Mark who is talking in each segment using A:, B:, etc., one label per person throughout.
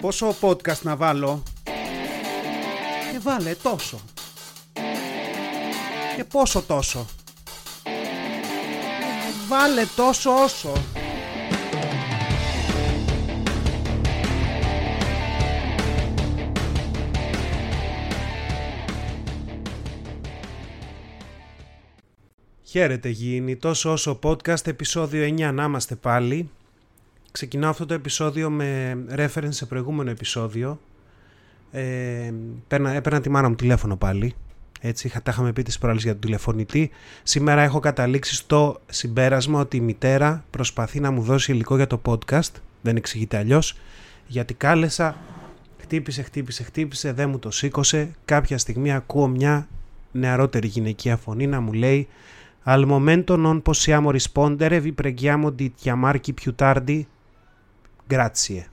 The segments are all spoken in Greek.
A: Πόσο podcast να βάλω; Και βάλε τόσο. Και πόσο τόσο. Βάλε τόσο όσο. Χαίρετε γίνει, τόσο όσο podcast, επεισόδιο 9 να είμαστε πάλι. Ξεκινάω αυτό το επεισόδιο με reference σε προηγούμενο επεισόδιο. Ε, παίρνα, έπαιρνα τη μάνα μου τηλέφωνο πάλι. Έτσι, είχα, τα είχαμε πει τις προάλλες για τον τηλεφωνητή. Σήμερα έχω καταλήξει στο συμπέρασμα ότι η μητέρα προσπαθεί να μου δώσει υλικό για το podcast. Δεν εξηγείται αλλιώς. Γιατί κάλεσα, χτύπησε, χτύπησε, χτύπησε, δεν μου το σήκωσε. Κάποια στιγμή ακούω μια νεαρότερη γυναικεία φωνή να μου λέει Al momento non possiamo rispondere, vi preghiamo di chiamarci più tardi. Grazie.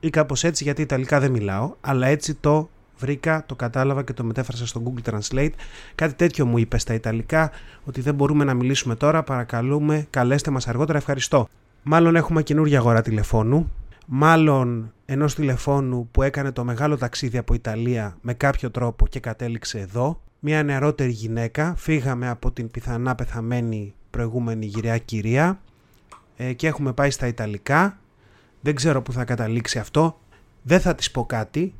A: Ή κάπως έτσι γιατί Ιταλικά δεν μιλάω, αλλά έτσι το βρήκα, το κατάλαβα και το μετέφρασα στο Google Translate. Κάτι τέτοιο μου είπες στα Ιταλικά, ότι δεν μπορούμε να μιλήσουμε τώρα, παρακαλούμε, καλέστε μας αργότερα, ευχαριστώ. Μάλλον έχουμε καινούργια αγορά τηλεφώνου, μάλλον ενός τηλεφώνου που έκανε το μεγάλο ταξίδι από Ιταλία με κάποιο τρόπο και κατέληξε εδώ, μια νεαρότερη γυναίκα, φύγαμε από την πιθανά πεθαμένη προηγούμενη γυραιά κυρία ε, και έχουμε πάει στα Ιταλικά. Δεν ξέρω που θα καταλήξει αυτό. Δεν θα της πω κάτι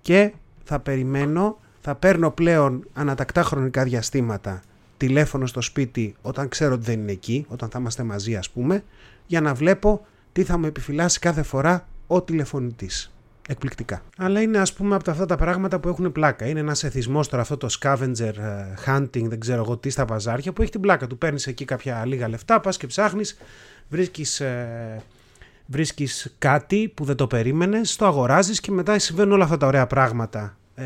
A: και θα περιμένω, θα παίρνω πλέον ανατακτά χρονικά διαστήματα τηλέφωνο στο σπίτι όταν ξέρω ότι δεν είναι εκεί, όταν θα είμαστε μαζί ας πούμε, για να βλέπω τι θα μου επιφυλάσει κάθε φορά ο τηλεφωνητής εκπληκτικά. Αλλά είναι ας πούμε από αυτά τα πράγματα που έχουν πλάκα. Είναι ένας εθισμός τώρα αυτό το scavenger ε, hunting, δεν ξέρω εγώ τι στα παζάρια που έχει την πλάκα του. Παίρνεις εκεί κάποια λίγα λεφτά, πας και ψάχνεις, βρίσκεις, ε, βρίσκεις κάτι που δεν το περίμενες, το αγοράζεις και μετά συμβαίνουν όλα αυτά τα ωραία πράγματα. Ε,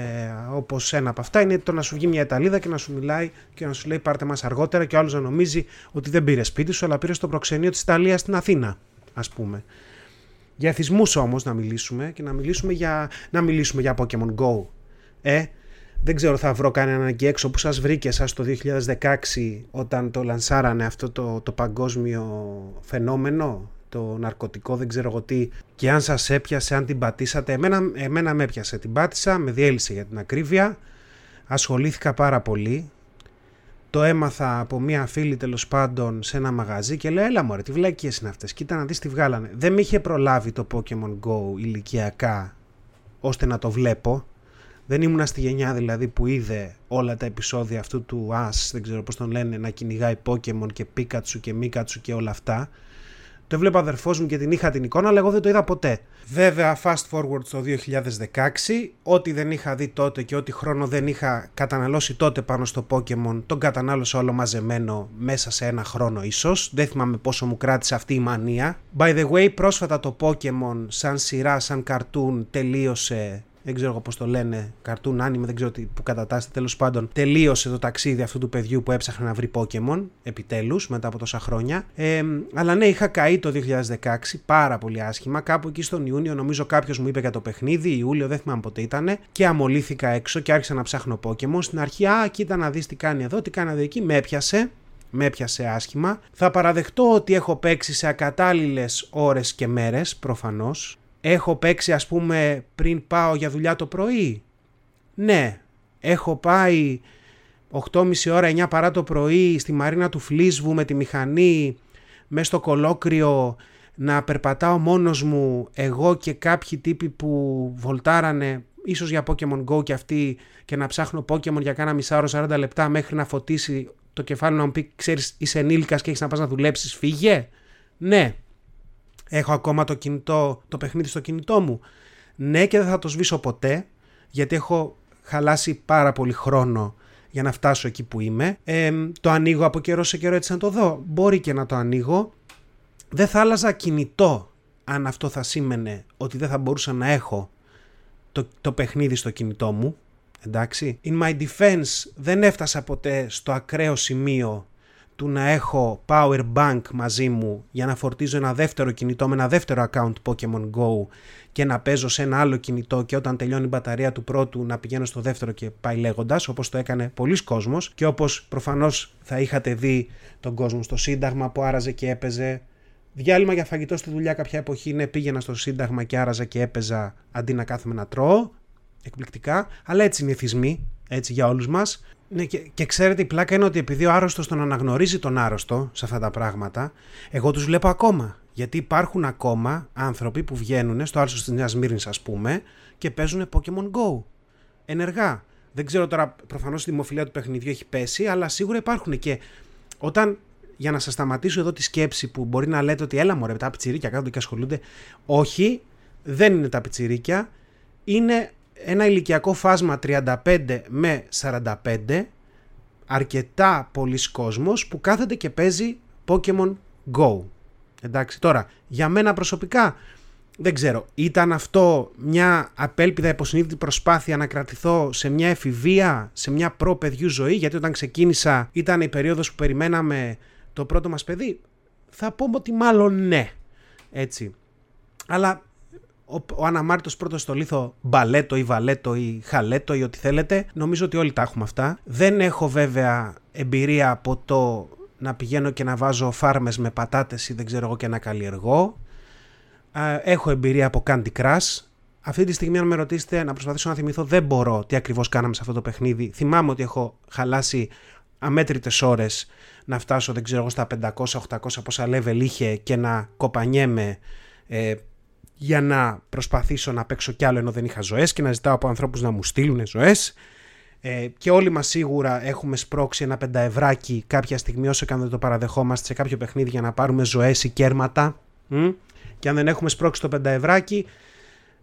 A: όπως ένα από αυτά είναι το να σου βγει μια Ιταλίδα και να σου μιλάει και να σου λέει πάρτε μας αργότερα και ο άλλος να νομίζει ότι δεν πήρε σπίτι σου αλλά πήρε στο προξενείο της Ιταλίας στην Αθήνα ας πούμε. Για εθισμούς όμως να μιλήσουμε και να μιλήσουμε για, να μιλήσουμε για Pokemon Go. Ε, δεν ξέρω θα βρω κανέναν εκεί έξω που σας βρήκε σας το 2016 όταν το λανσάρανε αυτό το, το παγκόσμιο φαινόμενο, το ναρκωτικό δεν ξέρω εγώ τι. Και αν σας έπιασε, αν την πατήσατε, εμένα, εμένα με έπιασε, την πάτησα, με διέλυσε για την ακρίβεια, ασχολήθηκα πάρα πολύ, το έμαθα από μία φίλη τέλος πάντων σε ένα μαγαζί και λέω έλα μωρέ τι βλακίες είναι αυτές. Κοίτα να δεις τι βγάλανε δεν με είχε προλάβει το Pokemon Go ηλικιακά ώστε να το βλέπω. Δεν ήμουνα στη γενιά δηλαδή που είδε όλα τα επεισόδια αυτού του Ash δεν ξέρω πώς τον λένε να κυνηγάει Pokemon και Pikachu και Mikachu και όλα αυτά το έβλεπα αδερφός μου και την είχα την εικόνα, αλλά εγώ δεν το είδα ποτέ. Βέβαια, fast forward στο 2016, ό,τι δεν είχα δει τότε και ό,τι χρόνο δεν είχα καταναλώσει τότε πάνω στο Pokemon, τον κατανάλωσα όλο μαζεμένο μέσα σε ένα χρόνο ίσως. Δεν θυμάμαι πόσο μου κράτησε αυτή η μανία. By the way, πρόσφατα το Pokemon σαν σειρά, σαν καρτούν τελείωσε δεν ξέρω πώς το λένε, καρτούν άνιμε, δεν ξέρω τι, που κατατάσσεται. Τέλος πάντων, τελείωσε το ταξίδι αυτού του παιδιού που έψαχνε να βρει Pokémon, επιτέλους, μετά από τόσα χρόνια. Ε, αλλά ναι, είχα καεί το 2016 πάρα πολύ άσχημα. Κάπου εκεί στον Ιούνιο, νομίζω κάποιος μου είπε για το παιχνίδι, Ιούλιο, δεν θυμάμαι πότε ήταν, και αμολύθηκα έξω και άρχισα να ψάχνω Pokémon. Στην αρχή, α, κοίτα να δεις τι κάνει εδώ, τι κάνει εδώ εκεί, με έπιασε με έπιασε άσχημα. Θα παραδεχτώ ότι έχω παίξει σε ακατάλληλες ώρες και μέρες, προφανώς έχω παίξει ας πούμε πριν πάω για δουλειά το πρωί; Ναι, έχω πάει 8.30 ώρα 9 παρά το πρωί στη μαρίνα του Φλίσβου με τη μηχανή μέσα στο κολόκριο να περπατάω μόνος μου εγώ και κάποιοι τύποι που βολτάρανε ίσως για Pokemon Go και αυτοί και να ψάχνω Pokemon για κάνα μισά ώρα 40 λεπτά μέχρι να φωτίσει το κεφάλι να μου πει ξέρεις είσαι ενήλικας και έχεις να πας να δουλέψεις φύγε. Ναι, Έχω ακόμα το, κινητό, το παιχνίδι στο κινητό μου. Ναι και δεν θα το σβήσω ποτέ γιατί έχω χαλάσει πάρα πολύ χρόνο για να φτάσω εκεί που είμαι. Ε, το ανοίγω από καιρό σε καιρό έτσι να το δω. Μπορεί και να το ανοίγω. Δεν θα άλλαζα κινητό αν αυτό θα σήμαινε ότι δεν θα μπορούσα να έχω το, το παιχνίδι στο κινητό μου. Εντάξει. In my defense δεν έφτασα ποτέ στο ακραίο σημείο του να έχω power bank μαζί μου για να φορτίζω ένα δεύτερο κινητό με ένα δεύτερο account Pokemon Go και να παίζω σε ένα άλλο κινητό και όταν τελειώνει η μπαταρία του πρώτου να πηγαίνω στο δεύτερο και πάει λέγοντας όπως το έκανε πολλοί κόσμος και όπως προφανώς θα είχατε δει τον κόσμο στο σύνταγμα που άραζε και έπαιζε Διάλειμμα για φαγητό στη δουλειά κάποια εποχή, ναι, πήγαινα στο Σύνταγμα και άραζα και έπαιζα αντί να κάθομαι να τρώω. Εκπληκτικά. Αλλά έτσι είναι οι θυσμοί, έτσι για όλους μας. Ναι, και, και ξέρετε, η πλάκα είναι ότι επειδή ο άρρωστος τον αναγνωρίζει τον άρρωστο σε αυτά τα πράγματα, εγώ τους βλέπω ακόμα. Γιατί υπάρχουν ακόμα άνθρωποι που βγαίνουν στο άρρωστο της Νέας Μύρνης, ας πούμε, και παίζουν Pokémon Go. Ενεργά. Δεν ξέρω τώρα, προφανώς η δημοφιλία του παιχνιδιού έχει πέσει, αλλά σίγουρα υπάρχουν. Και όταν για να σας σταματήσω εδώ τη σκέψη που μπορεί να λέτε ότι έλα μωρέ τα πιτσιρίκια κάτω και ασχολούνται. Όχι, δεν είναι τα πιτσιρίκια. Είναι ένα ηλικιακό φάσμα 35 με 45 αρκετά πολλοί κόσμος που κάθεται και παίζει Pokemon Go. Εντάξει, τώρα, για μένα προσωπικά δεν ξέρω, ήταν αυτό μια απέλπιδα υποσυνείδητη προσπάθεια να κρατηθώ σε μια εφηβεία, σε μια προ-παιδιού ζωή, γιατί όταν ξεκίνησα ήταν η περίοδος που περιμέναμε το πρώτο μας παιδί; Θα πω ότι μάλλον ναι, έτσι. Αλλά ο, ο αναμάρτητος πρώτος στο λίθο μπαλέτο ή βαλέτο ή χαλέτο ή ό,τι θέλετε, νομίζω ότι όλοι τα έχουμε αυτά. Δεν έχω βέβαια εμπειρία από το να πηγαίνω και να βάζω φάρμες με πατάτες ή δεν ξέρω εγώ και να καλλιεργώ έχω εμπειρία από Candy Crush. Αυτή τη στιγμή, αν με ρωτήσετε να προσπαθήσω να θυμηθώ, δεν μπορώ τι ακριβώς κάναμε σε αυτό το παιχνίδι. Θυμάμαι ότι έχω χαλάσει αμέτρητες ώρες να φτάσω, δεν ξέρω εγώ, στα 500-800 πόσα level είχε και να κοπανιέμαι ε, για να προσπαθήσω να παίξω κι άλλο ενώ δεν είχα ζωές και να ζητάω από ανθρώπους να μου στείλουν ζωές. Ε, και όλοι μας σίγουρα έχουμε σπρώξει ένα πενταευράκι κάποια στιγμή όσο και αν δεν το παραδεχόμαστε σε κάποιο παιχνίδι για να πάρουμε ζωές ή κέρματα και αν δεν έχουμε σπρώξει το 5 ευράκι,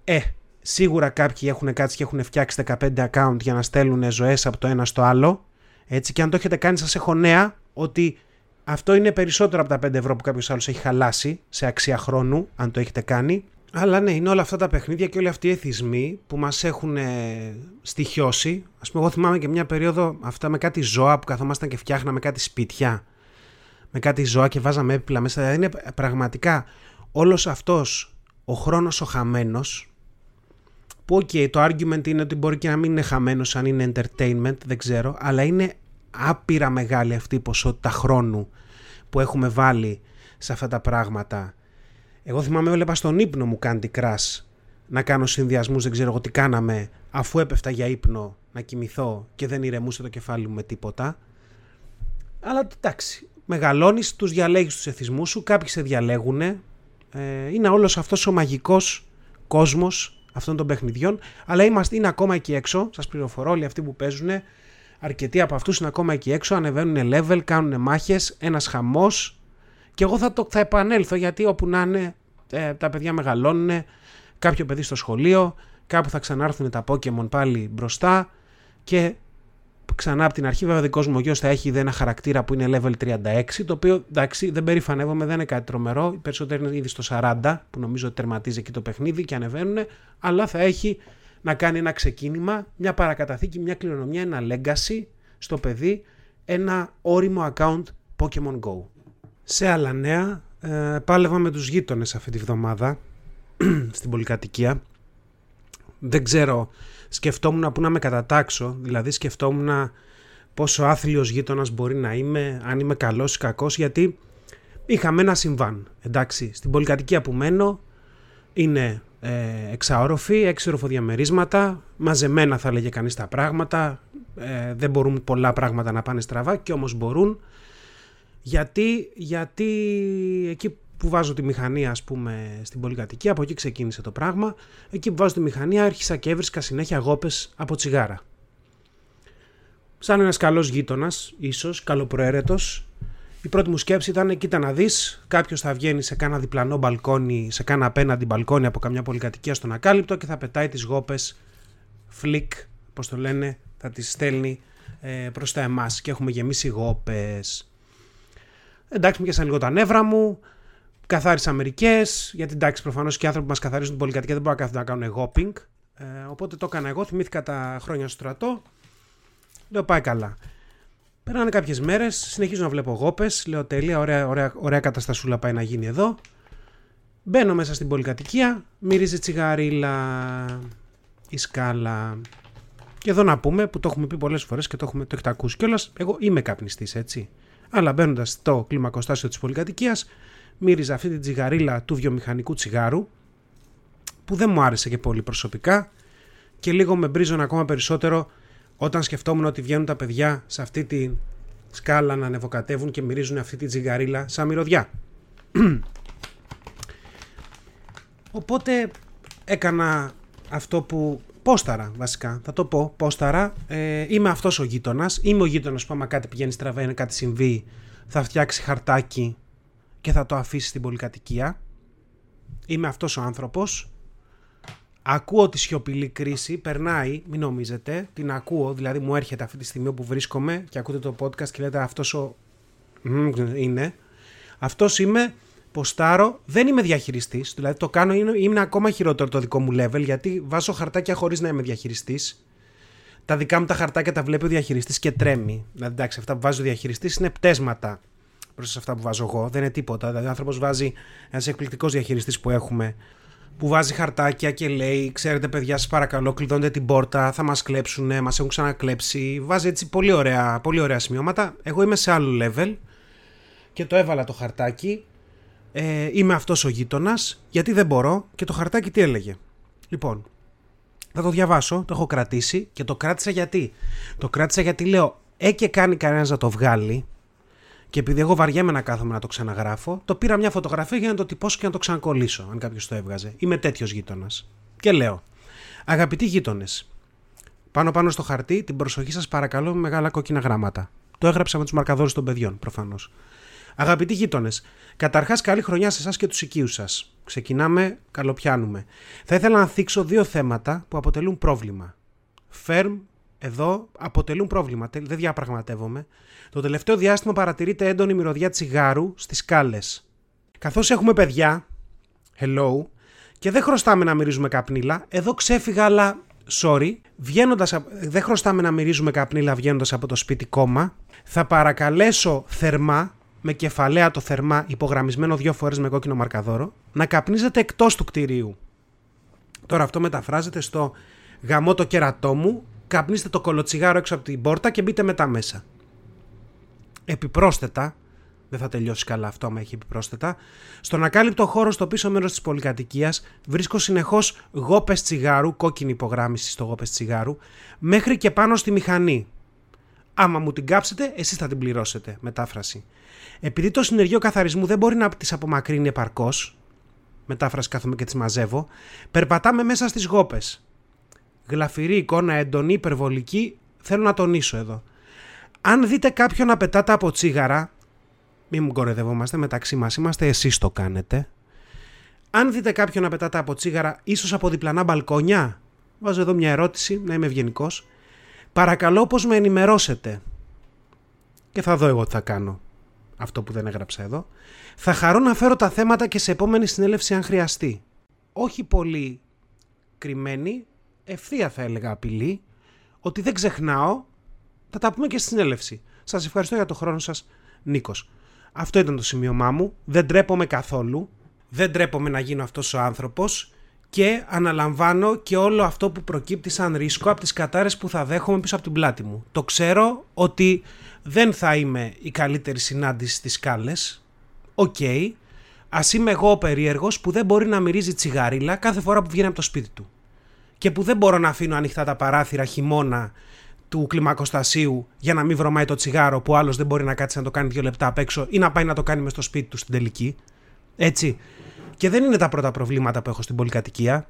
A: ε, σίγουρα κάποιοι έχουν κάτσει και έχουν φτιάξει 15 account για να στέλνουν ζωές από το ένα στο άλλο. Έτσι, και αν το έχετε κάνει, σας έχω νέα ότι αυτό είναι περισσότερο από τα 5 ευρώ που κάποιος άλλος έχει χαλάσει σε αξία χρόνου, αν το έχετε κάνει. Αλλά ναι, είναι όλα αυτά τα παιχνίδια και όλοι αυτοί οι εθισμοί που μας έχουν στοιχειώσει. Ας πούμε, εγώ θυμάμαι και μια περίοδο αυτά με κάτι ζώα που καθόμασταν και φτιάχναμε κάτι σπίτια. Με κάτι ζώα και βάζαμε έπιπλα μέσα. Είναι πραγματικά όλος αυτός ο χρόνος ο χαμένος που ok το argument είναι ότι μπορεί και να μην είναι χαμένος αν είναι entertainment δεν ξέρω αλλά είναι άπειρα μεγάλη αυτή η ποσότητα χρόνου που έχουμε βάλει σε αυτά τα πράγματα εγώ θυμάμαι έβλεπα στον ύπνο μου Candy Crush να κάνω συνδυασμούς δεν ξέρω εγώ τι κάναμε αφού έπεφτα για ύπνο να κοιμηθώ και δεν ηρεμούσε το κεφάλι μου με τίποτα. Αλλά εντάξει μεγαλώνεις, τους διαλέγεις τους εθισμούς σου, κάποιοι σε διαλέγουν, ε, είναι όλος αυτός ο μαγικός κόσμος αυτών των παιχνιδιών, αλλά είμαστε, είναι ακόμα εκεί έξω, σας πληροφορώ όλοι αυτοί που παίζουν, αρκετοί από αυτούς είναι ακόμα εκεί έξω, ανεβαίνουν level, κάνουν μάχες, ένας χαμός και εγώ θα, το, θα επανέλθω γιατί όπου να είναι ε, τα παιδιά μεγαλώνουν, κάποιο παιδί στο σχολείο, κάπου θα ξανάρθουν τα Pokemon πάλι μπροστά και ξανά από την αρχή. Βέβαια, δικός μου γιος θα έχει ένα χαρακτήρα που είναι level 36, το οποίο εντάξει δεν περηφανεύομαι, δεν είναι κάτι τρομερό. Οι περισσότεροι είναι ήδη στο 40, που νομίζω ότι τερματίζει εκεί το παιχνίδι και ανεβαίνουν, αλλά θα έχει να κάνει ένα ξεκίνημα, μια παρακαταθήκη, μια κληρονομιά, ένα legacy στο παιδί, ένα όριμο account Pokemon Go. Σε άλλα νέα, ε, πάλευα με τους γείτονες αυτή τη βδομάδα στην πολυκατοικία. Δεν ξέρω σκεφτόμουν που να με κατατάξω, δηλαδή σκεφτόμουν πόσο άθλιος γείτονας μπορεί να είμαι, αν είμαι καλός ή κακός, γιατί είχαμε ένα συμβάν, εντάξει, στην πολυκατοικία που μένω είναι ε, εξαόροφη, έξι διαμερίσματα, μαζεμένα θα λέγε κανείς τα πράγματα, ε, δεν μπορούν πολλά πράγματα να πάνε στραβά και όμως μπορούν, γιατί, γιατί εκεί που βάζω τη μηχανή ας πούμε στην πολυκατοικία, από εκεί ξεκίνησε το πράγμα. Εκεί που βάζω τη μηχανή άρχισα και έβρισκα συνέχεια γόπες από τσιγάρα. Σαν ένας καλός γείτονας, ίσως, καλοπροαίρετος, η πρώτη μου σκέψη ήταν, κοίτα να δεις, κάποιος θα βγαίνει σε κάνα διπλανό μπαλκόνι, σε κάνα απέναντι μπαλκόνι από καμιά πολυκατοικία στον ακάλυπτο και θα πετάει τις γόπες φλικ, πώς το λένε, θα τις στέλνει ε, προς τα εμάς και έχουμε γεμίσει γόπες. Εντάξει, μου λίγο τα νεύρα μου, Καθάρισα μερικές, γιατί εντάξει, προφανώς και οι άνθρωποι που μας καθαρίζουν την πολυκατοικία δεν μπορούν να κάθονται να κάνουν γόπινγκ. Ε, οπότε το έκανα εγώ, θυμήθηκα τα χρόνια στο στρατό. Λέω πάει καλά. Περνάνε κάποιες μέρες, συνεχίζω να βλέπω γόπες. Λέω τέλεια, ωραία, ωραία, ωραία καταστασούλα πάει να γίνει εδώ. Μπαίνω μέσα στην πολυκατοικία, μυρίζει τσιγαρίλα, η σκάλα. Και εδώ να πούμε, που το έχουμε πει πολλές φορές και το, έχουμε, το έχετε ακούσει κιόλας, εγώ είμαι καπνιστής, έτσι. Αλλά μπαίνοντας στο κλιμακοστάσιο της πολυκατοικίας, μύριζα αυτή την τσιγαρίλα του βιομηχανικού τσιγάρου που δεν μου άρεσε και πολύ προσωπικά και λίγο με μπρίζον ακόμα περισσότερο όταν σκεφτόμουν ότι βγαίνουν τα παιδιά σε αυτή τη σκάλα να ανεβοκατεύουν και μυρίζουν αυτή τη τσιγαρίλα σαν μυρωδιά. Οπότε έκανα αυτό που πόσταρα βασικά, θα το πω πόσταρα. Ε, είμαι αυτός ο γείτονας. Είμαι ο γείτονας που άμα κάτι πηγαίνει στραβά, είναι κάτι συμβεί, θα φτιάξει χαρτάκι και θα το αφήσει στην πολυκατοικία. Είμαι αυτός ο άνθρωπος. Ακούω τη σιωπηλή κρίση, περνάει, μην νομίζετε, την ακούω, δηλαδή μου έρχεται αυτή τη στιγμή που βρίσκομαι και ακούτε το podcast και λέτε αυτός ο... είναι. Αυτός είμαι, ποστάρω, δεν είμαι διαχειριστής, δηλαδή το κάνω, είναι, είναι ακόμα χειρότερο το δικό μου level γιατί βάζω χαρτάκια χωρίς να είμαι διαχειριστής. Τα δικά μου τα χαρτάκια τα βλέπει ο διαχειριστής και τρέμει. Δηλαδή εντάξει, αυτά που βάζει ο διαχειριστής είναι πτέσματα προς αυτά που βάζω εγώ. Δεν είναι τίποτα. Δηλαδή, ο άνθρωπος βάζει ένας εκπληκτικός διαχειριστής που έχουμε, που βάζει χαρτάκια και λέει: Ξέρετε, παιδιά, σας παρακαλώ, κλειδώνετε την πόρτα, θα μας κλέψουν, μας έχουν ξανακλέψει. Βάζει έτσι πολύ ωραία, πολύ ωραία σημειώματα. Εγώ είμαι σε άλλο level και το έβαλα το χαρτάκι. Ε, είμαι αυτός ο γείτονας, γιατί δεν μπορώ. Και το χαρτάκι τι έλεγε. Λοιπόν, θα το διαβάσω, το έχω κρατήσει και το κράτησα γιατί. Το κράτησα γιατί λέω, ε και κάνει κανένας να το βγάλει, και επειδή εγώ βαριέμαι να κάθομαι να το ξαναγράφω, το πήρα μια φωτογραφία για να το τυπώσω και να το ξανακολλήσω, αν κάποιος το έβγαζε. Είμαι τέτοιος γείτονας. Και λέω, Αγαπητοί γείτονες, πάνω πάνω στο χαρτί την προσοχή σας παρακαλώ με μεγάλα κόκκινα γράμματα. Το έγραψα με τους μαρκαδόρου των παιδιών, προφανώς. Αγαπητοί γείτονες, καταρχάς καλή χρονιά σε εσάς και τους οικείους σας. Ξεκινάμε, καλοπιάνουμε. Θα ήθελα να θίξω δύο θέματα που αποτελούν πρόβλημα. Φέρμ εδώ αποτελούν πρόβλημα. Δεν διαπραγματεύομαι. Το τελευταίο διάστημα παρατηρείται έντονη μυρωδιά τσιγάρου στις σκάλες. Καθώς έχουμε παιδιά, hello, και δεν χρωστάμε να μυρίζουμε καπνίλα, εδώ ξέφυγα, αλλά sorry, βγαίνοντας, δεν χρωστάμε να μυρίζουμε καπνίλα βγαίνοντας από το σπίτι κόμμα. Θα παρακαλέσω θερμά, με κεφαλαία το θερμά υπογραμμισμένο δύο φορές με κόκκινο μαρκαδόρο, να καπνίζετε εκτός του κτηρίου. Τώρα αυτό μεταφράζεται στο γαμό το κερατό μου, καπνίστε το κολοτσιγάρο έξω από την πόρτα και μπείτε μετά μέσα. Επιπρόσθετα, δεν θα τελειώσει καλά αυτό άμα έχει επιπρόσθετα, στον ακάλυπτο χώρο στο πίσω μέρος της πολυκατοικίας βρίσκω συνεχώς γόπες τσιγάρου, κόκκινη υπογράμμιση στο γόπες τσιγάρου, μέχρι και πάνω στη μηχανή. Άμα μου την κάψετε, εσείς θα την πληρώσετε. Μετάφραση. Επειδή το συνεργείο καθαρισμού δεν μπορεί να τις απομακρύνει επαρκώς, μετάφραση κάθομαι και τις μαζεύω, περπατάμε μέσα στις γόπες γλαφυρή εικόνα, εντονή, υπερβολική, θέλω να τονίσω εδώ. Αν δείτε κάποιον να πετάτε από τσίγαρα, μην μου κορεδευόμαστε μεταξύ μας, είμαστε εσείς το κάνετε. Αν δείτε κάποιον να πετάτε από τσίγαρα, ίσως από διπλανά μπαλκόνια, βάζω εδώ μια ερώτηση, να είμαι ευγενικός. Παρακαλώ πως με ενημερώσετε. Και θα δω εγώ τι θα κάνω. Αυτό που δεν έγραψα εδώ. Θα χαρώ να φέρω τα θέματα και σε επόμενη συνέλευση αν χρειαστεί. Όχι πολύ κρυμμένη, ευθεία θα έλεγα απειλή, ότι δεν ξεχνάω, θα τα πούμε και στη συνέλευση. Σας ευχαριστώ για το χρόνο σας, Νίκος. Αυτό ήταν το σημείωμά μου. Δεν τρέπομαι καθόλου. Δεν τρέπομαι να γίνω αυτός ο άνθρωπος και αναλαμβάνω και όλο αυτό που προκύπτει σαν ρίσκο από τις κατάρες που θα δέχομαι πίσω από την πλάτη μου. Το ξέρω ότι δεν θα είμαι η καλύτερη συνάντηση στις σκάλες. OK. Okay. Ας είμαι εγώ ο περίεργος που δεν μπορεί να μυρίζει τσιγαρίλα κάθε φορά που βγαίνει από το σπίτι του και που δεν μπορώ να αφήνω ανοιχτά τα παράθυρα χειμώνα του κλιμακοστασίου για να μην βρωμάει το τσιγάρο που άλλος δεν μπορεί να κάτσει να το κάνει δύο λεπτά απ' έξω ή να πάει να το κάνει μες στο σπίτι του στην τελική. Έτσι. Και δεν είναι τα πρώτα προβλήματα που έχω στην πολυκατοικία.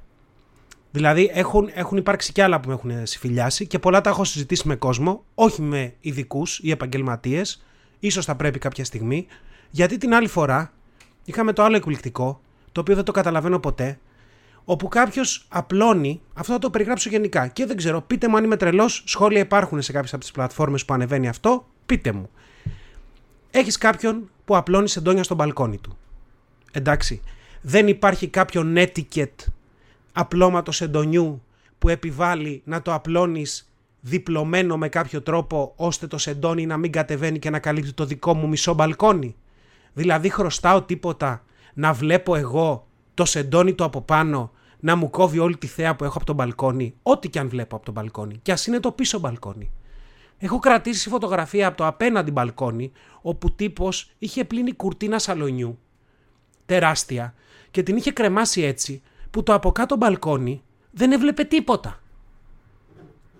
A: Δηλαδή έχουν, έχουν υπάρξει και άλλα που με έχουν συμφιλιάσει και πολλά τα έχω συζητήσει με κόσμο, όχι με ειδικούς ή επαγγελματίες, ίσως θα πρέπει κάποια στιγμή, γιατί την άλλη φορά είχαμε το άλλο εκπληκτικό, το οποίο δεν το καταλαβαίνω ποτέ, όπου κάποιος απλώνει, αυτό θα το περιγράψω γενικά και δεν ξέρω, πείτε μου αν είμαι τρελός, σχόλια υπάρχουν σε κάποιες από τις πλατφόρμες που ανεβαίνει αυτό, πείτε μου. Έχεις κάποιον που απλώνει σεντόνια στο μπαλκόνι του. Εντάξει, δεν υπάρχει κάποιο etiquette απλώματος σεντονιού που επιβάλλει να το απλώνεις διπλωμένο με κάποιο τρόπο ώστε το σεντόνι να μην κατεβαίνει και να καλύπτει το δικό μου μισό μπαλκόνι. Δηλαδή χρωστάω τίποτα να βλέπω εγώ το σεντόνι του από πάνω να μου κόβει όλη τη θέα που έχω από τον μπαλκόνι, ό,τι και αν βλέπω από τον μπαλκόνι, και ας είναι το πίσω μπαλκόνι. Έχω κρατήσει φωτογραφία από το απέναντι μπαλκόνι, όπου τύπος είχε πλύνει κουρτίνα σαλονιού τεράστια και την είχε κρεμάσει έτσι που το από κάτω μπαλκόνι δεν έβλεπε τίποτα.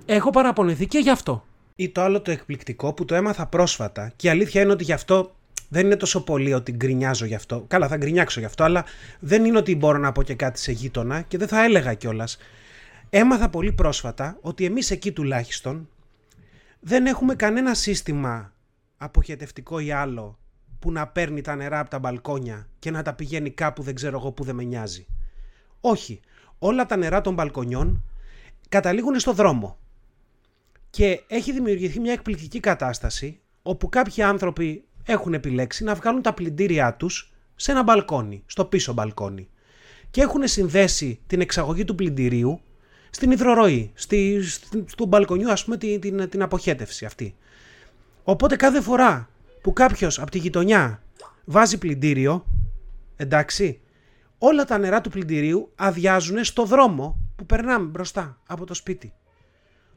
A: Έχω παραπονηθεί και γι' αυτό. Ή το άλλο το εκπληκτικό που το έμαθα πρόσφατα και η αλήθεια είναι ότι γι' αυτό δεν είναι τόσο πολύ ότι γκρινιάζω γι' αυτό. Καλά, θα γκρινιάξω γι' αυτό, αλλά δεν είναι ότι μπορώ να πω και κάτι σε γείτονα και δεν θα έλεγα κιόλας. Έμαθα πολύ πρόσφατα ότι εμείς εκεί τουλάχιστον δεν έχουμε κανένα σύστημα αποχετευτικό ή άλλο που να παίρνει τα νερά από τα μπαλκόνια και να τα πηγαίνει κάπου δεν ξέρω εγώ που δεν με νοιάζει. Όχι. Όλα τα νερά των μπαλκονιών καταλήγουν στο δρόμο. Και έχει δημιουργηθεί μια εκπληκτική κατάσταση όπου κάποιοι άνθρωποι έχουν επιλέξει να βγάλουν τα πλυντήριά τους σε ένα μπαλκόνι, στο πίσω μπαλκόνι. Και έχουν συνδέσει την εξαγωγή του πλυντηρίου στην υδροροή, στη, στο μπαλκονιού ας πούμε την, την, την αποχέτευση αυτή. Οπότε κάθε φορά που κάποιος από τη γειτονιά βάζει πλυντήριο, εντάξει, όλα τα νερά του πλυντηρίου αδειάζουν στο δρόμο που περνάμε μπροστά από το σπίτι.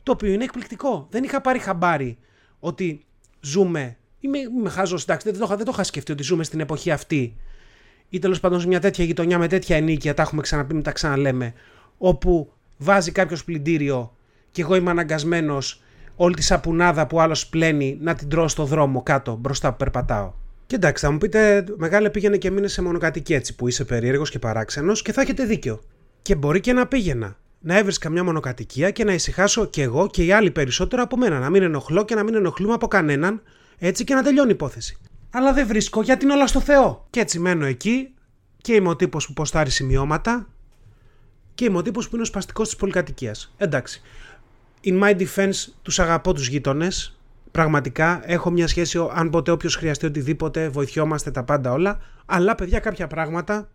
A: Το οποίο είναι εκπληκτικό. Δεν είχα πάρει χαμπάρι ότι ζούμε. Είμαι, είμαι χάζο, εντάξει, δεν το, δεν το είχα σκεφτεί ότι ζούμε στην εποχή αυτή. Ή τέλος πάντων σε μια τέτοια γειτονιά με τέτοια ενίκεια, τα έχουμε ξαναπεί, με τα ξαναλέμε. Όπου βάζει κάποιος πλυντήριο και εγώ είμαι αναγκασμένος όλη τη σαπουνάδα που άλλος πλένει να την τρώω στο δρόμο κάτω μπροστά που περπατάω. Και εντάξει, θα μου πείτε, μεγάλε πήγαινε και μείνε σε μονοκατοική έτσι που είσαι περίεργος και παράξενος και θα έχετε δίκιο. Και μπορεί και να πήγαινα. Να έβρισκα μια μονοκατοικία και να ησυχάσω κι εγώ και οι άλλοι περισσότερο από μένα. Να μην ενοχλώ και να μην ενοχλούμε από κανέναν, έτσι και να τελειώνει η υπόθεση. Αλλά δεν βρίσκω γιατί είναι όλα στο Θεό. Και έτσι μένω εκεί και είμαι ο τύπος που ποστάρει σημειώματα και είμαι ο τύπος που είναι ο σπαστικός της πολυκατοικίας. Εντάξει. In my defense, τους αγαπώ τους γείτονες. Πραγματικά έχω μια σχέση, αν ποτέ όποιος χρειαστεί οτιδήποτε, βοηθιόμαστε τα πάντα όλα. Αλλά παιδιά, κάποια πράγματα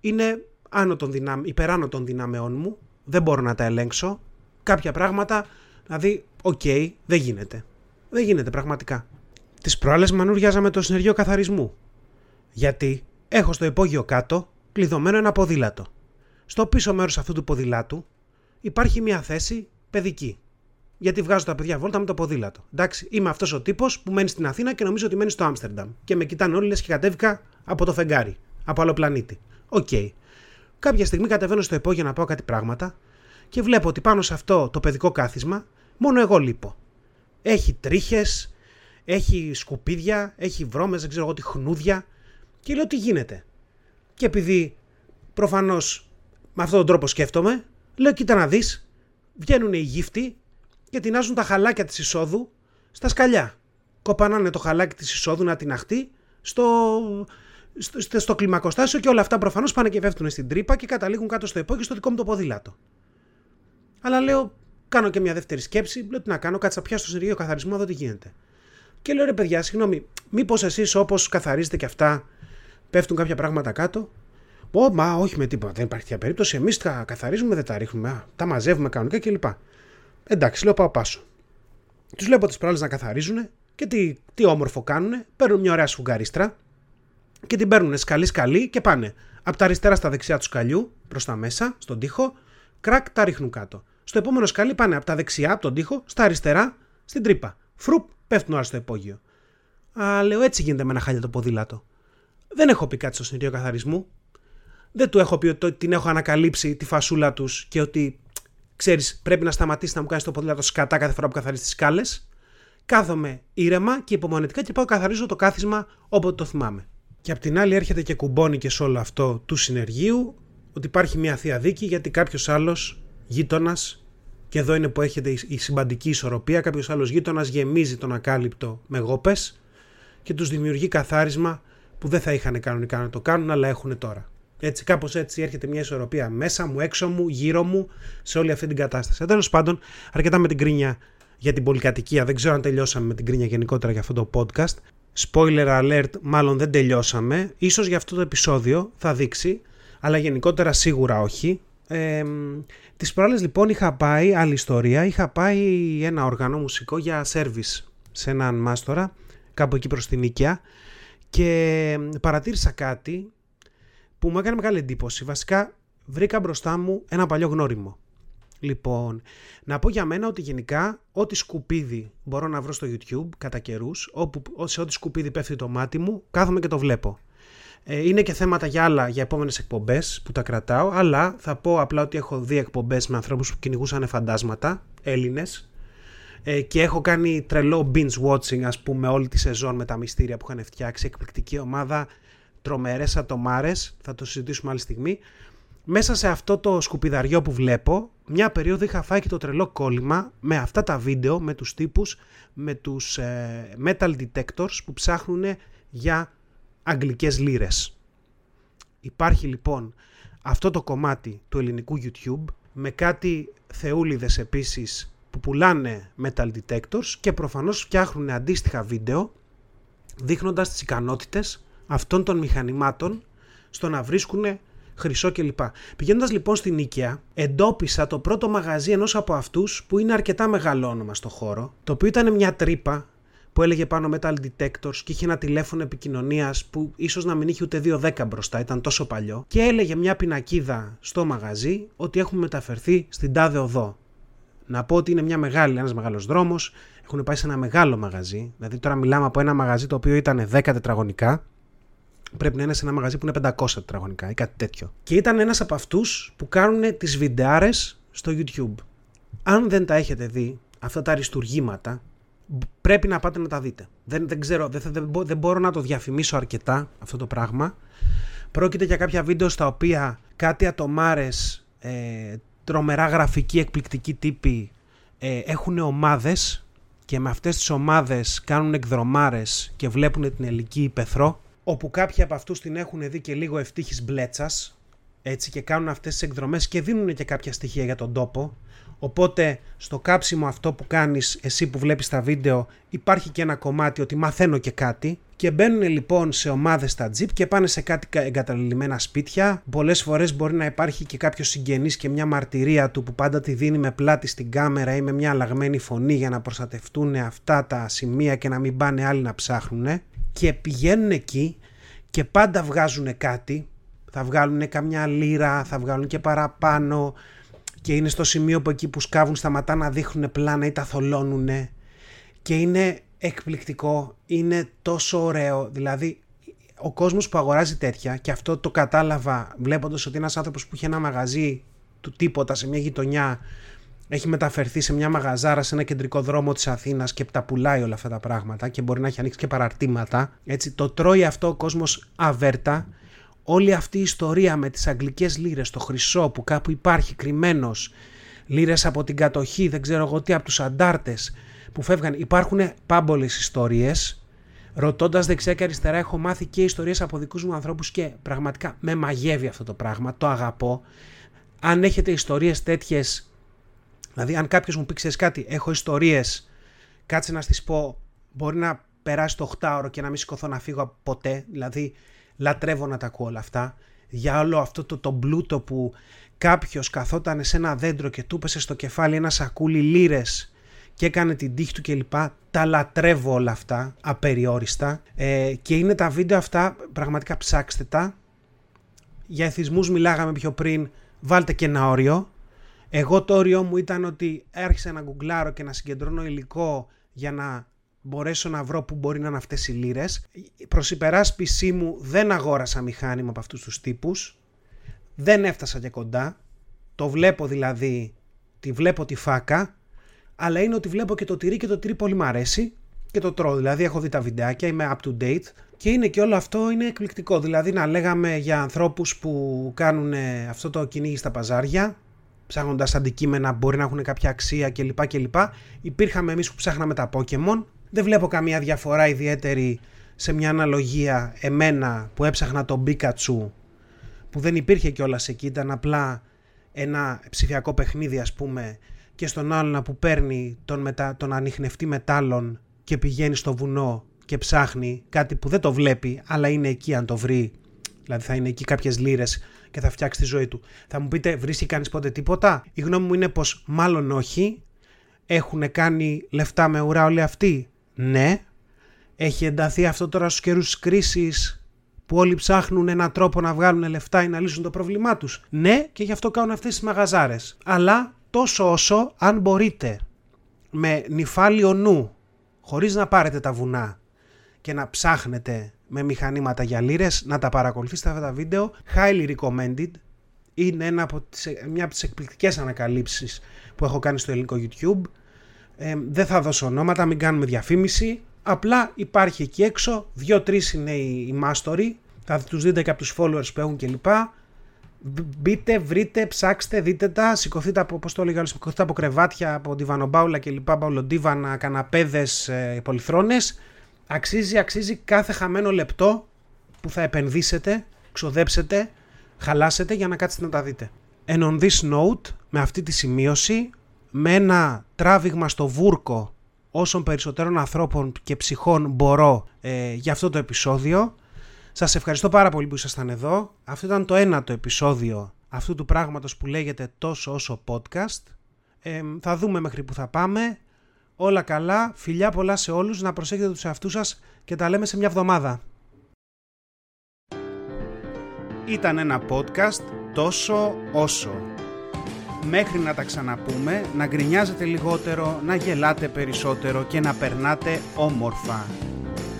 A: είναι άνω των δυνάμ, υπεράνω των δυνάμεών μου. Δεν μπορώ να τα ελέγξω. Κάποια πράγματα, δηλαδή, OK, okay, δεν γίνεται. Δεν γίνεται πραγματικά. Τις προάλλες μανούριαζα με το συνεργείο καθαρισμού. Γιατί έχω στο υπόγειο κάτω κλειδωμένο ένα ποδήλατο. Στο πίσω μέρος αυτού του ποδηλάτου υπάρχει μια θέση παιδική. Γιατί βγάζω τα παιδιά βόλτα με το ποδήλατο. Εντάξει, είμαι αυτός ο τύπος που μένει στην Αθήνα και νομίζω ότι μένει στο Άμστερνταμ. Και με κοιτάνε όλοι λες και κατέβηκα από το φεγγάρι. Από άλλο πλανήτη. OK. Okay. Κάποια στιγμή κατεβαίνω στο υπόγειο να πάω κάτι πράγματα και βλέπω ότι πάνω σε αυτό το παιδικό κάθισμα μόνο εγώ λείπω. Έχει τρίχες, έχει σκουπίδια, έχει βρώμες, δεν ξέρω εγώ τι χνούδια. Και λέω τι γίνεται; Και επειδή προφανώς με αυτόν τον τρόπο σκέφτομαι, λέω κοίτα να δεις, βγαίνουν οι γύφτοι και τινάζουν τα χαλάκια της εισόδου στα σκαλιά. Κοπανάνε το χαλάκι της εισόδου να τιναχτεί στο, στο, στο κλιμακοστάσιο και όλα αυτά προφανώς πάνε και πέφτουν στην τρύπα και καταλήγουν κάτω στο υπόγειο στο δικό μου το ποδήλατο. Αλλά λέω, κάνω και μια δεύτερη σκέψη, λέω τι να κάνω, κάτσα πια στο συνεργείο καθαρισμό, εδώ τι γίνεται. Και λέω ρε παιδιά, συγγνώμη, μήπως εσείς όπως καθαρίζετε και αυτά, πέφτουν κάποια πράγματα κάτω; Ω, μα όχι με τίποτα, δεν υπάρχει τέτοια περίπτωση. Εμείς τα καθαρίζουμε, δεν τα ρίχνουμε, τα μαζεύουμε κανονικά κλπ. Εντάξει, λέω πάω πάσο. Τους βλέπω τις προάλλες να καθαρίζουν και τι, τι όμορφο κάνουν. Παίρνουν μια ωραία σφουγγαρίστρα και την παίρνουν σκαλί-σκαλί και πάνε από τα αριστερά στα δεξιά του σκαλιού προς τα μέσα, στον τοίχο, κρακ τα ρίχνουν κάτω. Στο επόμενο σκαλί πάνε από τα δεξιά, από τον τοίχο, στα αριστερά, στην τρύπα. Φρουπ, πέφτουν όλα στο υπόγειο. Α, λέω έτσι γίνεται με ένα χάλια το ποδήλατο. Δεν έχω πει κάτι στο συνεργείο καθαρισμού. Δεν του έχω πει ότι την έχω ανακαλύψει τη φασούλα τους και ότι ξέρεις, πρέπει να σταματήσει να μου κάνεις το ποδήλατο σκατά κάθε φορά που καθαρίζεις τις σκάλες. Κάθομαι ήρεμα και υπομονετικά και πάω καθαρίζω το κάθισμα όποτε το θυμάμαι. Και απ' την άλλη έρχεται και κουμπώνει και σε όλο αυτό του συνεργείου ότι υπάρχει μια θεία δίκη γιατί κάποιος άλλος γείτονας, και εδώ είναι που έρχεται η συμπαντική ισορροπία, κάποιος άλλος γείτονας γεμίζει τον ακάλυπτο με γόπες και τους δημιουργεί καθάρισμα που δεν θα είχαν κανονικά να το κάνουν, αλλά έχουν τώρα. Έτσι, κάπως έτσι έρχεται μια ισορροπία μέσα μου, έξω μου, γύρω μου, σε όλη αυτή την κατάσταση. Τέλος πάντων, αρκετά με την κρίνια για την πολυκατοικία. Δεν ξέρω αν τελειώσαμε με την κρίνια γενικότερα για αυτό το podcast. Spoiler alert, μάλλον δεν τελειώσαμε. Ίσως για αυτό το επεισόδιο θα δείξει, αλλά γενικότερα σίγουρα όχι. Ε, τις προάλλες λοιπόν είχα πάει, άλλη ιστορία, είχα πάει ένα οργανό μουσικό για service σε έναν μάστορα, κάπου εκεί προς την Νίκαια και παρατήρησα κάτι που μου έκανε μεγάλη εντύπωση. Βασικά βρήκα μπροστά μου ένα παλιό γνώριμο. Λοιπόν, να πω για μένα ότι γενικά ό,τι σκουπίδι μπορώ να βρω στο YouTube κατά καιρούς, σε ό,τι σκουπίδι πέφτει το μάτι μου, κάθομαι και το βλέπω. Ε, είναι και θέματα για άλλα, για επόμενες εκπομπές που τα κρατάω, αλλά θα πω απλά ότι έχω δει εκπομπές με ανθρώπους που κυνηγούσαν φαντάσματα, Έλληνες, ε, και έχω κάνει τρελό binge watching ας πούμε όλη τη σεζόν με τα μυστήρια που είχαν φτιάξει, εκπληκτική ομάδα, τρομερές ατομάρες, θα το συζητήσουμε άλλη στιγμή. Μέσα σε αυτό το σκουπιδαριό που βλέπω, μια περίοδο είχα φάει και το τρελό κόλλημα με αυτά τα βίντεο, με τους τύπους, με τους ε, metal detectors που ψάχνουν για αγγλικές λύρες. Υπάρχει λοιπόν αυτό το κομμάτι του ελληνικού YouTube με κάτι θεούλιδες επίσης που πουλάνε metal detectors και προφανώς φτιάχνουν αντίστοιχα βίντεο δείχνοντας τις ικανότητες αυτών των μηχανημάτων στο να βρίσκουν χρυσό κλπ. Πηγαίνοντας λοιπόν στην Νίκαια, εντόπισα το πρώτο μαγαζί ενός από αυτούς που είναι αρκετά μεγάλο όνομα στο χώρο, το οποίο ήταν μια τρύπα που έλεγε πάνω metal detectors και είχε ένα τηλέφωνο επικοινωνίας που ίσως να μην είχε ούτε 2-10 μπροστά, ήταν τόσο παλιό. Και έλεγε μια πινακίδα στο μαγαζί ότι έχουμε μεταφερθεί στην τάδε οδό. Να πω ότι είναι μια μεγάλη, ένας μεγάλος δρόμος, έχουν πάει σε ένα μεγάλο μαγαζί, δηλαδή τώρα μιλάμε από ένα μαγαζί το οποίο ήταν 10 τετραγωνικά, πρέπει να είναι σε ένα μαγαζί που είναι 500 τετραγωνικά ή κάτι τέτοιο. Και ήταν ένας από αυτούς που κάνουν τις βιντεάρες στο YouTube. Αν δεν τα έχετε δει, αυτά τα αριστουργήματα, πρέπει να πάτε να τα δείτε. Δεν, δεν ξέρω, δεν, δεν, δεν μπορώ να το διαφημίσω αρκετά αυτό το πράγμα. Πρόκειται για κάποια βίντεο στα οποία κάτι ατομάρες, ε, τρομερά γραφική, εκπληκτικοί τύποι ε, έχουν ομάδες και με αυτές τις ομάδες κάνουν εκδρομάρες και βλέπουν την ελληνική υπεθρό όπου κάποιοι από αυτούς την έχουν δει και λίγο ευτύχης μπλέτσας έτσι και κάνουν αυτές τις εκδρομές και δίνουν και κάποια στοιχεία για τον τόπο. Οπότε στο κάψιμο αυτό που κάνεις εσύ που βλέπεις τα βίντεο υπάρχει και ένα κομμάτι ότι μαθαίνω και κάτι. Και μπαίνουν λοιπόν σε ομάδες στα τζιπ και πάνε σε κάτι εγκαταλειμμένα σπίτια. Πολλές φορές μπορεί να υπάρχει και κάποιος συγγενής και μια μαρτυρία του που πάντα τη δίνει με πλάτη στην κάμερα ή με μια αλλαγμένη φωνή για να προστατευτούν αυτά τα σημεία και να μην πάνε άλλοι να ψάχνουν και πηγαίνουν εκεί και πάντα βγάζουν κάτι. Θα βγάλουν καμιά λίρα, θα βγάλουν και παραπάνω, και είναι στο σημείο που εκεί που σκάβουν σταματά να δείχνουν πλάνα ή τα θολώνουν και είναι εκπληκτικό, είναι τόσο ωραίο, δηλαδή ο κόσμος που αγοράζει τέτοια και αυτό το κατάλαβα βλέποντας ότι ένας άνθρωπος που είχε ένα μαγαζί του τίποτα σε μια γειτονιά έχει μεταφερθεί σε μια μαγαζάρα σε ένα κεντρικό δρόμο της Αθήνας και τα πουλάει όλα αυτά τα πράγματα και μπορεί να έχει ανοίξει και παραρτήματα έτσι το τρώει αυτό ο κόσμος αβέρτα όλη αυτή η ιστορία με τις αγγλικές λύρες, το χρυσό που κάπου υπάρχει κρυμμένος, λύρες από την κατοχή, δεν ξέρω εγώ τι, από τους αντάρτες που φεύγαν. Υπάρχουν πάμπολες ιστορίες, ρωτώντας δεξιά και αριστερά έχω μάθει και ιστορίες από δικούς μου ανθρώπους και πραγματικά με μαγεύει αυτό το πράγμα, το αγαπώ. Αν έχετε ιστορίες τέτοιες, δηλαδή αν κάποιος μου πει ξέρεις κάτι, έχω ιστορίες, κάτσε να στις πω, μπορεί να περάσει το 8ωρο και να μην σηκωθώ να φύγω ποτέ, δηλαδή λατρεύω να τα ακούω όλα αυτά, για όλο αυτό το, το μπλούτο που κάποιος καθόταν σε ένα δέντρο και του πέσε στο κεφάλι ένα σακούλι λύρες και έκανε την τύχη του κλπ. Τα λατρεύω όλα αυτά απεριόριστα ε, και είναι τα βίντεο αυτά πραγματικά ψάξτε τα. Για εθισμούς μιλάγαμε πιο πριν, βάλτε και ένα όριο. Εγώ το όριό μου ήταν ότι άρχισα να γκουγκλάρω και να συγκεντρώνω υλικό για να μπορέσω να βρω που μπορεί να είναι αυτές οι λύρες. Προς υπεράσπιση μου δεν αγόρασα μηχάνημα από αυτούς τους τύπους. Δεν έφτασα και κοντά. Το βλέπω δηλαδή, τη βλέπω τη φάκα, αλλά είναι ότι βλέπω και το τυρί και το τυρί πολύ μου αρέσει και το τρώω. Δηλαδή έχω δει τα βιντεάκια, είμαι up to date και είναι και όλο αυτό είναι εκπληκτικό. Δηλαδή να λέγαμε για ανθρώπους που κάνουν αυτό το κυνήγι στα παζάρια, ψάχνοντας αντικείμενα μπορεί να έχουν κάποια αξία κλπ. κλπ. Υπήρχαμε εμείς που ψάχναμε τα Pokemon δεν βλέπω καμία διαφορά ιδιαίτερη σε μια αναλογία εμένα που έψαχνα τον Πίκατσου που δεν υπήρχε κιόλας εκεί, ήταν απλά ένα ψηφιακό παιχνίδι ας πούμε και στον άλλον που παίρνει τον, μετα... τον ανιχνευτή μετάλλων και πηγαίνει στο βουνό και ψάχνει κάτι που δεν το βλέπει αλλά είναι εκεί αν το βρει δηλαδή θα είναι εκεί κάποιες λύρες και θα φτιάξει τη ζωή του. Θα μου πείτε βρίσκει κανείς ποτέ τίποτα; Η γνώμη μου είναι πως μάλλον όχι. Έχουν κάνει λεφτά με ουρά όλοι αυτοί; Ναι, έχει ενταθεί αυτό τώρα στους καιρούς κρίσης που όλοι ψάχνουν έναν τρόπο να βγάλουν λεφτά ή να λύσουν το πρόβλημά τους; Ναι, και γι' αυτό κάνουν αυτές τις μαγαζάρες. Αλλά τόσο όσο αν μπορείτε με νυφάλιο νου, χωρίς να πάρετε τα βουνά και να ψάχνετε με μηχανήματα για λύρες, να τα παρακολουθήσετε αυτά τα βίντεο. Highly recommended. Είναι ένα από τις, μια από τις εκπληκτικές ανακαλύψεις που έχω κάνει στο ελληνικό YouTube. Ε, δεν θα δώσω ονόματα, μην κάνουμε διαφήμιση. Απλά υπάρχει εκεί έξω, δύο-τρεις είναι οι, οι μάστοροι, θα τους δείτε και από τους followers που έχουν κλπ. Μπείτε, βρείτε, ψάξτε, δείτε τα, σηκωθείτε από, πώς το έλεγα, σηκωθείτε από κρεβάτια, από διβανομπάουλα κλπ, μπαουλοντίβανα, καναπέδες, ε, πολυθρόνες. Αξίζει, αξίζει κάθε χαμένο λεπτό που θα επενδύσετε, ξοδέψετε, χαλάσετε για να κάτσετε να τα δείτε. And on this note, με αυτή τη σημείωση, με ένα τράβηγμα στο βούρκο όσων περισσότερων ανθρώπων και ψυχών μπορώ ε, για αυτό το επεισόδιο. Σας ευχαριστώ πάρα πολύ που ήσασταν εδώ. Αυτό ήταν το ένατο επεισόδιο αυτού του πράγματος που λέγεται τόσο όσο podcast. Ε, θα δούμε μέχρι που θα πάμε. Όλα καλά, φιλιά πολλά σε όλους, να προσέχετε τους εαυτούς σας και τα λέμε σε μια εβδομάδα. Ήταν ένα podcast τόσο όσο. Μέχρι να τα ξαναπούμε, να γκρινιάζετε λιγότερο, να γελάτε περισσότερο και να περνάτε όμορφα.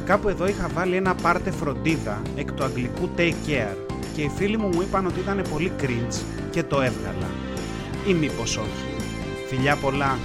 A: Κάπου εδώ είχα βάλει ένα πάρτε φροντίδα εκ του αγγλικού take care και οι φίλοι μου μου είπαν ότι ήταν πολύ cringe και το έβγαλα. Ή μήπως όχι. Φιλιά πολλά.